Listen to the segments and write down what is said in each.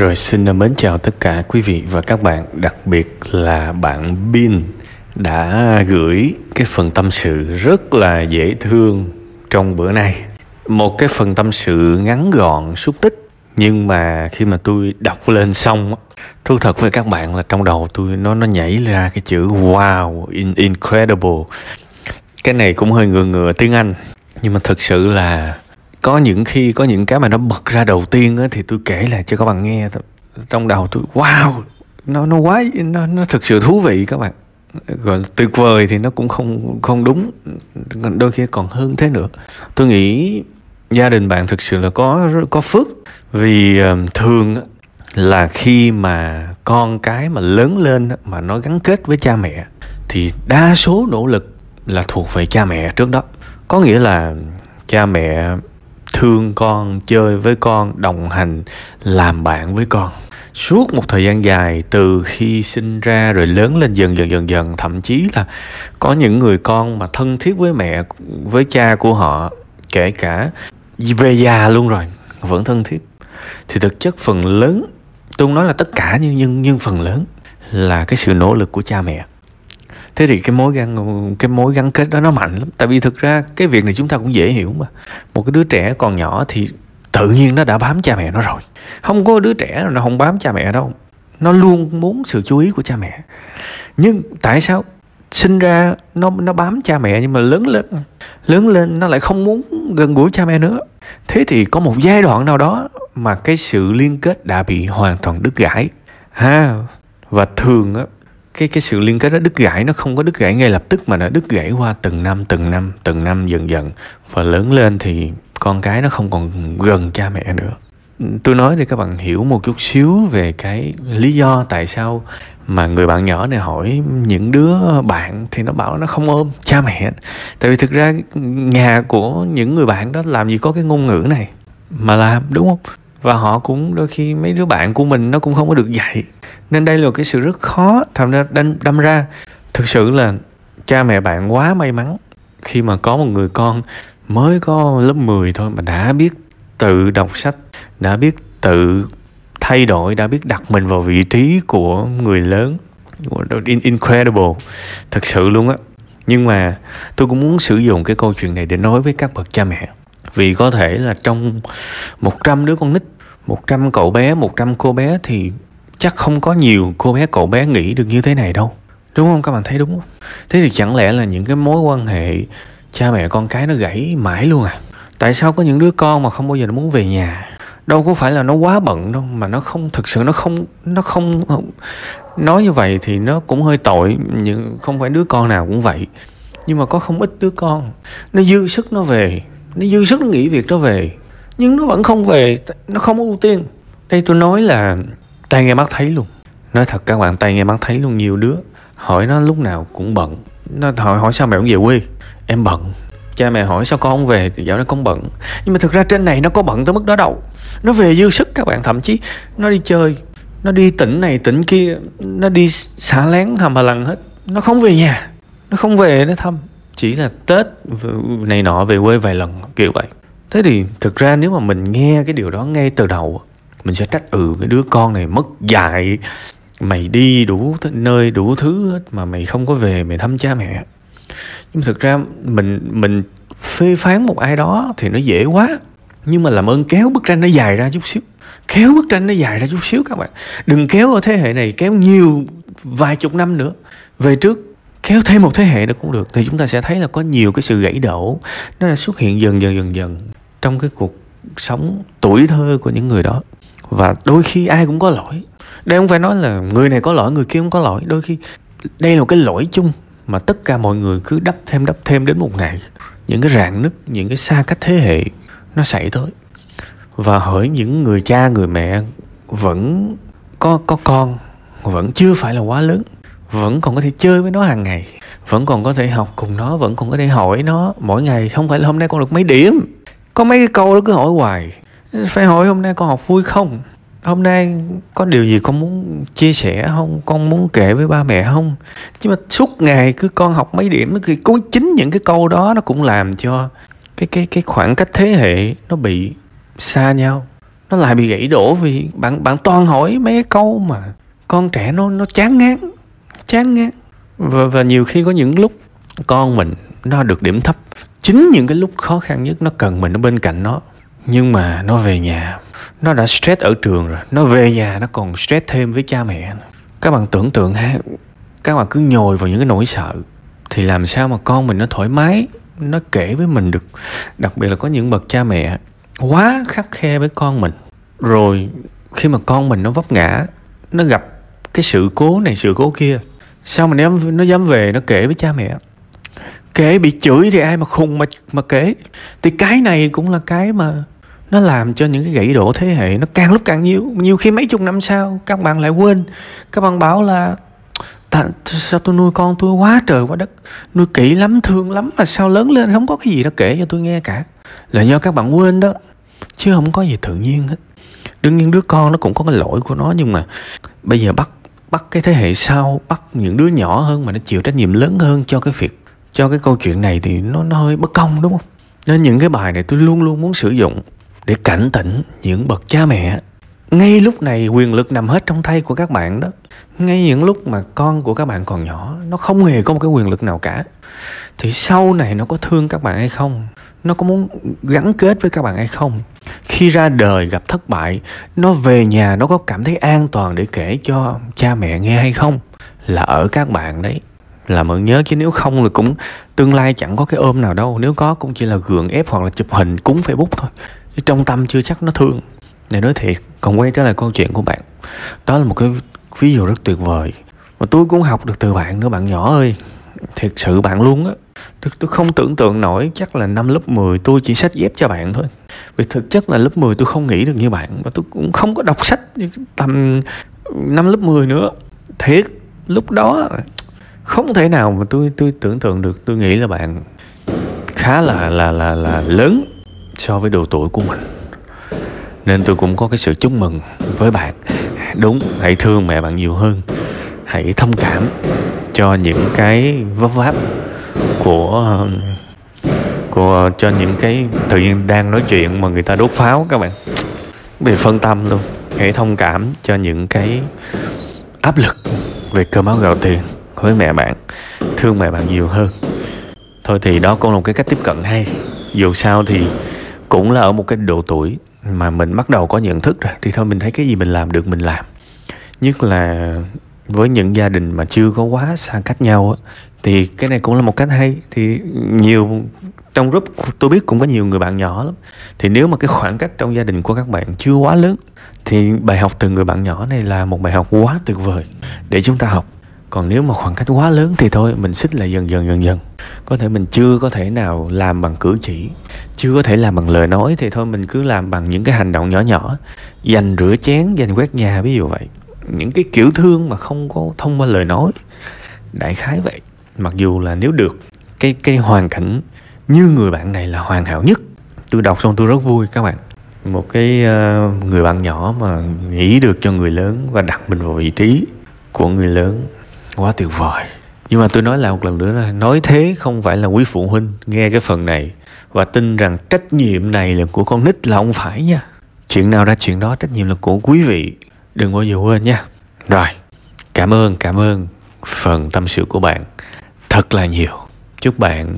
Rồi xin mến chào tất cả quý vị và các bạn, đặc biệt là bạn Bin đã gửi cái phần tâm sự rất là dễ thương trong bữa nay. Một cái phần tâm sự ngắn gọn, xúc tích nhưng mà khi mà tôi đọc lên xong thú thật với các bạn là trong đầu tôi nó nó nhảy ra cái chữ wow in, incredible cái này cũng hơi ngừa ngừa tiếng anh nhưng mà thực sự là có những khi có những cái mà nó bật ra đầu tiên á, thì tôi kể lại cho các bạn nghe trong đầu tôi wow nó nó quá nó nó thực sự thú vị các bạn. Gọi tuyệt vời thì nó cũng không không đúng. Đôi khi còn hơn thế nữa. Tôi nghĩ gia đình bạn thực sự là có có phước. Vì ờ, thường là khi mà con cái mà lớn lên mà nó gắn kết với cha mẹ thì đa số nỗ lực là thuộc về cha mẹ trước đó. Có nghĩa là cha mẹ thương con, chơi với con, đồng hành, làm bạn với con. Suốt một thời gian dài, từ khi sinh ra rồi lớn lên dần dần dần dần, thậm chí là có những người con mà thân thiết với mẹ, với cha của họ, kể cả về già luôn rồi, vẫn thân thiết. Thì thực chất phần lớn, tôi không nói là tất cả nhưng nhưng nhưng phần lớn là cái sự nỗ lực của cha mẹ thế thì cái mối gắn, cái mối gắn kết đó nó mạnh lắm. Tại vì thực ra cái việc này chúng ta cũng dễ hiểu mà. Một cái đứa trẻ còn nhỏ thì tự nhiên nó đã bám cha mẹ nó rồi. Không có đứa trẻ nó không bám cha mẹ đâu. Nó luôn muốn sự chú ý của cha mẹ. Nhưng tại sao sinh ra nó nó bám cha mẹ nhưng mà lớn lên lớn lên nó lại không muốn gần gũi cha mẹ nữa? Thế thì có một giai đoạn nào đó mà cái sự liên kết đã bị hoàn toàn đứt gãy. Ha, và thường á cái cái sự liên kết đó, đứt gãy nó không có đứt gãy ngay lập tức mà nó đứt gãy qua từng năm từng năm từng năm dần dần. Và lớn lên thì con cái nó không còn gần cha mẹ nữa. Tôi nói để các bạn hiểu một chút xíu về cái lý do tại sao mà người bạn nhỏ này hỏi những đứa bạn thì nó bảo nó không ôm cha mẹ. Tại vì thực ra nhà của những người bạn đó làm gì có cái ngôn ngữ này mà làm, đúng không? Và họ cũng đôi khi mấy đứa bạn của mình nó cũng không có được dạy. Nên đây là cái sự rất khó thành ra đâm, đâm ra. Thực sự là cha mẹ bạn quá may mắn. Khi mà có một người con mới có lớp 10 thôi mà đã biết tự đọc sách đã biết tự thay đổi đã biết đặt mình vào vị trí của người lớn incredible thật sự luôn á. Nhưng mà tôi cũng muốn sử dụng cái câu chuyện này để nói với các bậc cha mẹ vì có thể là trong 100 đứa con nít 100 cậu bé 100 cô bé thì chắc không có nhiều cô bé, cậu bé nghĩ được như thế này đâu. Đúng không? Các bạn thấy đúng không? Thế thì chẳng lẽ là những cái mối quan hệ cha mẹ con cái nó gãy mãi luôn à? Tại sao có những đứa con mà không bao giờ nó muốn về nhà? Đâu có phải là nó quá bận đâu, mà nó không, thực sự nó không nó không, nói như vậy thì nó cũng hơi tội, nhưng không phải đứa con nào cũng vậy. Nhưng mà có không ít đứa con, nó dư sức nó về nó dư sức nó nghỉ việc nó về. Nhưng nó vẫn không về, nó không ưu tiên. Đây tôi nói là tay nghe mắt thấy luôn. Nói thật, các bạn tay nghe mắt thấy luôn, nhiều đứa hỏi nó lúc nào cũng bận. Nó hỏi hỏi sao mẹ không về quê? Em bận. Cha mẹ hỏi sao con không về? Thì dạo này con bận. Nhưng mà thực ra trên này nó có bận tới mức đó đâu. Nó về dư sức các bạn, thậm chí nó đi chơi, nó đi tỉnh này, tỉnh kia, nó đi xả lén hầm hà lằng hết. Nó không về nhà. Nó không về, nó thăm chỉ là tết này nọ về quê vài lần, kiểu vậy. Thế thì thực ra nếu mà mình nghe cái điều đó ngay từ đầu mình sẽ trách ừ cái đứa con này mất dạy, mày đi đủ nơi đủ thứ hết mà mày không có về, mày thăm cha mẹ. Nhưng thực ra mình mình phê phán một ai đó thì nó dễ quá. Nhưng mà làm ơn kéo bức tranh nó dài ra chút xíu. Kéo bức tranh nó dài ra chút xíu các bạn. Đừng kéo ở thế hệ này kéo nhiều vài chục năm nữa. Về trước kéo thêm một thế hệ nữa cũng được, thì chúng ta sẽ thấy là có nhiều cái sự gãy đổ. Nó đã xuất hiện dần dần dần dần trong cái cuộc sống tuổi thơ của những người đó. Và đôi khi ai cũng có lỗi. Đây không phải nói là người này có lỗi, người kia không có lỗi. Đôi khi đây là một cái lỗi chung mà tất cả mọi người cứ đắp thêm đắp thêm đến một ngày. Những cái rạn nứt, những cái xa cách thế hệ, nó xảy tới. Và hỡi những người cha, người mẹ vẫn có có con, vẫn chưa phải là quá lớn vẫn còn có thể chơi với nó hàng ngày, vẫn còn có thể học cùng nó, vẫn còn có thể hỏi nó. Mỗi ngày, không phải là hôm nay con được mấy điểm. Có mấy cái câu đó cứ hỏi hoài. Phải hỏi hôm nay con học vui không? Hôm nay có điều gì con muốn chia sẻ không? Con muốn kể với ba mẹ không? Chứ mà suốt ngày cứ con học mấy điểm thì cố chính những cái câu đó nó cũng làm cho cái cái cái khoảng cách thế hệ nó bị xa nhau. Nó lại bị gãy đổ vì bạn bạn toàn hỏi mấy cái câu mà con trẻ nó nó chán ngán chán nghe. Và, và nhiều khi có những lúc con mình nó được điểm thấp. Chính những cái lúc khó khăn nhất nó cần mình ở bên cạnh nó. Nhưng mà nó về nhà. Nó đã stress ở trường rồi. Nó về nhà nó còn stress thêm với cha mẹ. Các bạn tưởng tượng ha. Các bạn cứ nhồi vào những cái nỗi sợ. Thì làm sao mà con mình nó thoải mái nó kể với mình được. Đặc biệt là có những bậc cha mẹ quá khắc khe với con mình. Rồi khi mà con mình nó vấp ngã nó gặp cái sự cố này sự cố kia sao mà nó nó dám về nó kể với cha mẹ? Kể bị chửi thì ai mà khùng mà mà kể? Thì cái này cũng là cái mà nó làm cho những cái gãy đổ thế hệ nó càng lúc càng nhiều. Nhiều khi mấy chục năm sau các bạn lại quên. Các bạn bảo là Ta, sao tôi nuôi con tôi quá trời quá đất nuôi kỹ lắm thương lắm mà sao lớn lên không có cái gì đó kể cho tôi nghe cả? Là do các bạn quên đó chứ không có gì tự nhiên hết. Đương nhiên đứa con nó cũng có cái lỗi của nó nhưng mà bây giờ bắt bắt cái thế hệ sau, bắt những đứa nhỏ hơn mà nó chịu trách nhiệm lớn hơn cho cái việc, cho cái câu chuyện này thì nó nó hơi bất công, đúng không? Nên những cái bài này tôi luôn luôn muốn sử dụng để cảnh tỉnh những bậc cha mẹ ngay lúc này quyền lực nằm hết trong tay của các bạn đó. Ngay những lúc mà con của các bạn còn nhỏ, nó không hề có một cái quyền lực nào cả. Thì sau này nó có thương các bạn hay không? Nó có muốn gắn kết với các bạn hay không? Khi ra đời gặp thất bại, nó về nhà nó có cảm thấy an toàn để kể cho cha mẹ nghe hay không? Là ở các bạn đấy. Là mọi nhớ chứ nếu không là cũng tương lai chẳng có cái ôm nào đâu. Nếu có cũng chỉ là gượng ép hoặc là chụp hình cúng facebook thôi. Trong tâm chưa chắc nó thương để nói thiệt còn quay trở lại câu chuyện của bạn. Đó là một cái ví dụ rất tuyệt vời. Và tôi cũng học được từ bạn nữa bạn nhỏ ơi. Thiệt sự bạn luôn á. Tôi, tôi không tưởng tượng nổi chắc là năm lớp 10 tôi chỉ sách dép cho bạn thôi. Vì thực chất là lớp 10 tôi không nghĩ được như bạn và tôi cũng không có đọc sách tầm năm lớp 10 nữa. Thiệt lúc đó không thể nào mà tôi tôi tưởng tượng được. Tôi nghĩ là bạn khá là là là là lớn so với độ tuổi của mình nên tôi cũng có cái sự chúc mừng với bạn. Đúng, hãy thương mẹ bạn nhiều hơn. Hãy thông cảm cho những cái vấp váp của của, cho những cái tự nhiên đang nói chuyện mà người ta đốt pháo các bạn. Bị phân tâm luôn. Hãy thông cảm cho những cái áp lực về cơm áo gạo tiền với mẹ bạn. Thương mẹ bạn nhiều hơn. Thôi thì đó cũng là một cái cách tiếp cận hay. Dù sao thì cũng là ở một cái độ tuổi mà mình bắt đầu có nhận thức rồi, thì thôi mình thấy cái gì mình làm được mình làm. Nhất là với những gia đình mà chưa có quá xa cách nhau á, thì cái này cũng là một cách hay. Thì nhiều, trong group tôi biết cũng có nhiều người bạn nhỏ lắm. Thì nếu mà cái khoảng cách trong gia đình của các bạn chưa quá lớn, thì bài học từ người bạn nhỏ này là một bài học quá tuyệt vời để chúng ta học còn nếu mà khoảng cách quá lớn thì thôi mình xích lại dần dần dần dần. Có thể mình chưa có thể nào làm bằng cử chỉ chưa có thể làm bằng lời nói thì thôi mình cứ làm bằng những cái hành động nhỏ nhỏ. Dành rửa chén dành quét nhà ví dụ vậy. Những cái kiểu thương mà không có thông qua lời nói. Đại khái vậy. Mặc dù là nếu được cái cái hoàn cảnh như người bạn này là hoàn hảo nhất. Tôi đọc xong tôi rất vui các bạn. Một cái uh, người bạn nhỏ mà nghĩ được cho người lớn và đặt mình vào vị trí của người lớn quá tuyệt vời. Nhưng mà tôi nói lại một lần nữa là nói thế không phải là quý phụ huynh nghe cái phần này và tin rằng trách nhiệm này là của con nít là không phải nha. Chuyện nào ra chuyện đó, trách nhiệm là của quý vị. Đừng bao giờ quên nha. Rồi, cảm ơn cảm ơn phần tâm sự của bạn. Thật là nhiều. Chúc bạn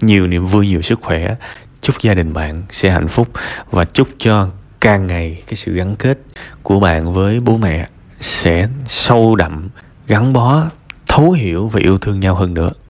nhiều niềm vui, nhiều sức khỏe. Chúc gia đình bạn sẽ hạnh phúc và chúc cho càng ngày cái sự gắn kết của bạn với bố mẹ sẽ sâu đậm gắn bó thấu hiểu và yêu thương nhau hơn nữa.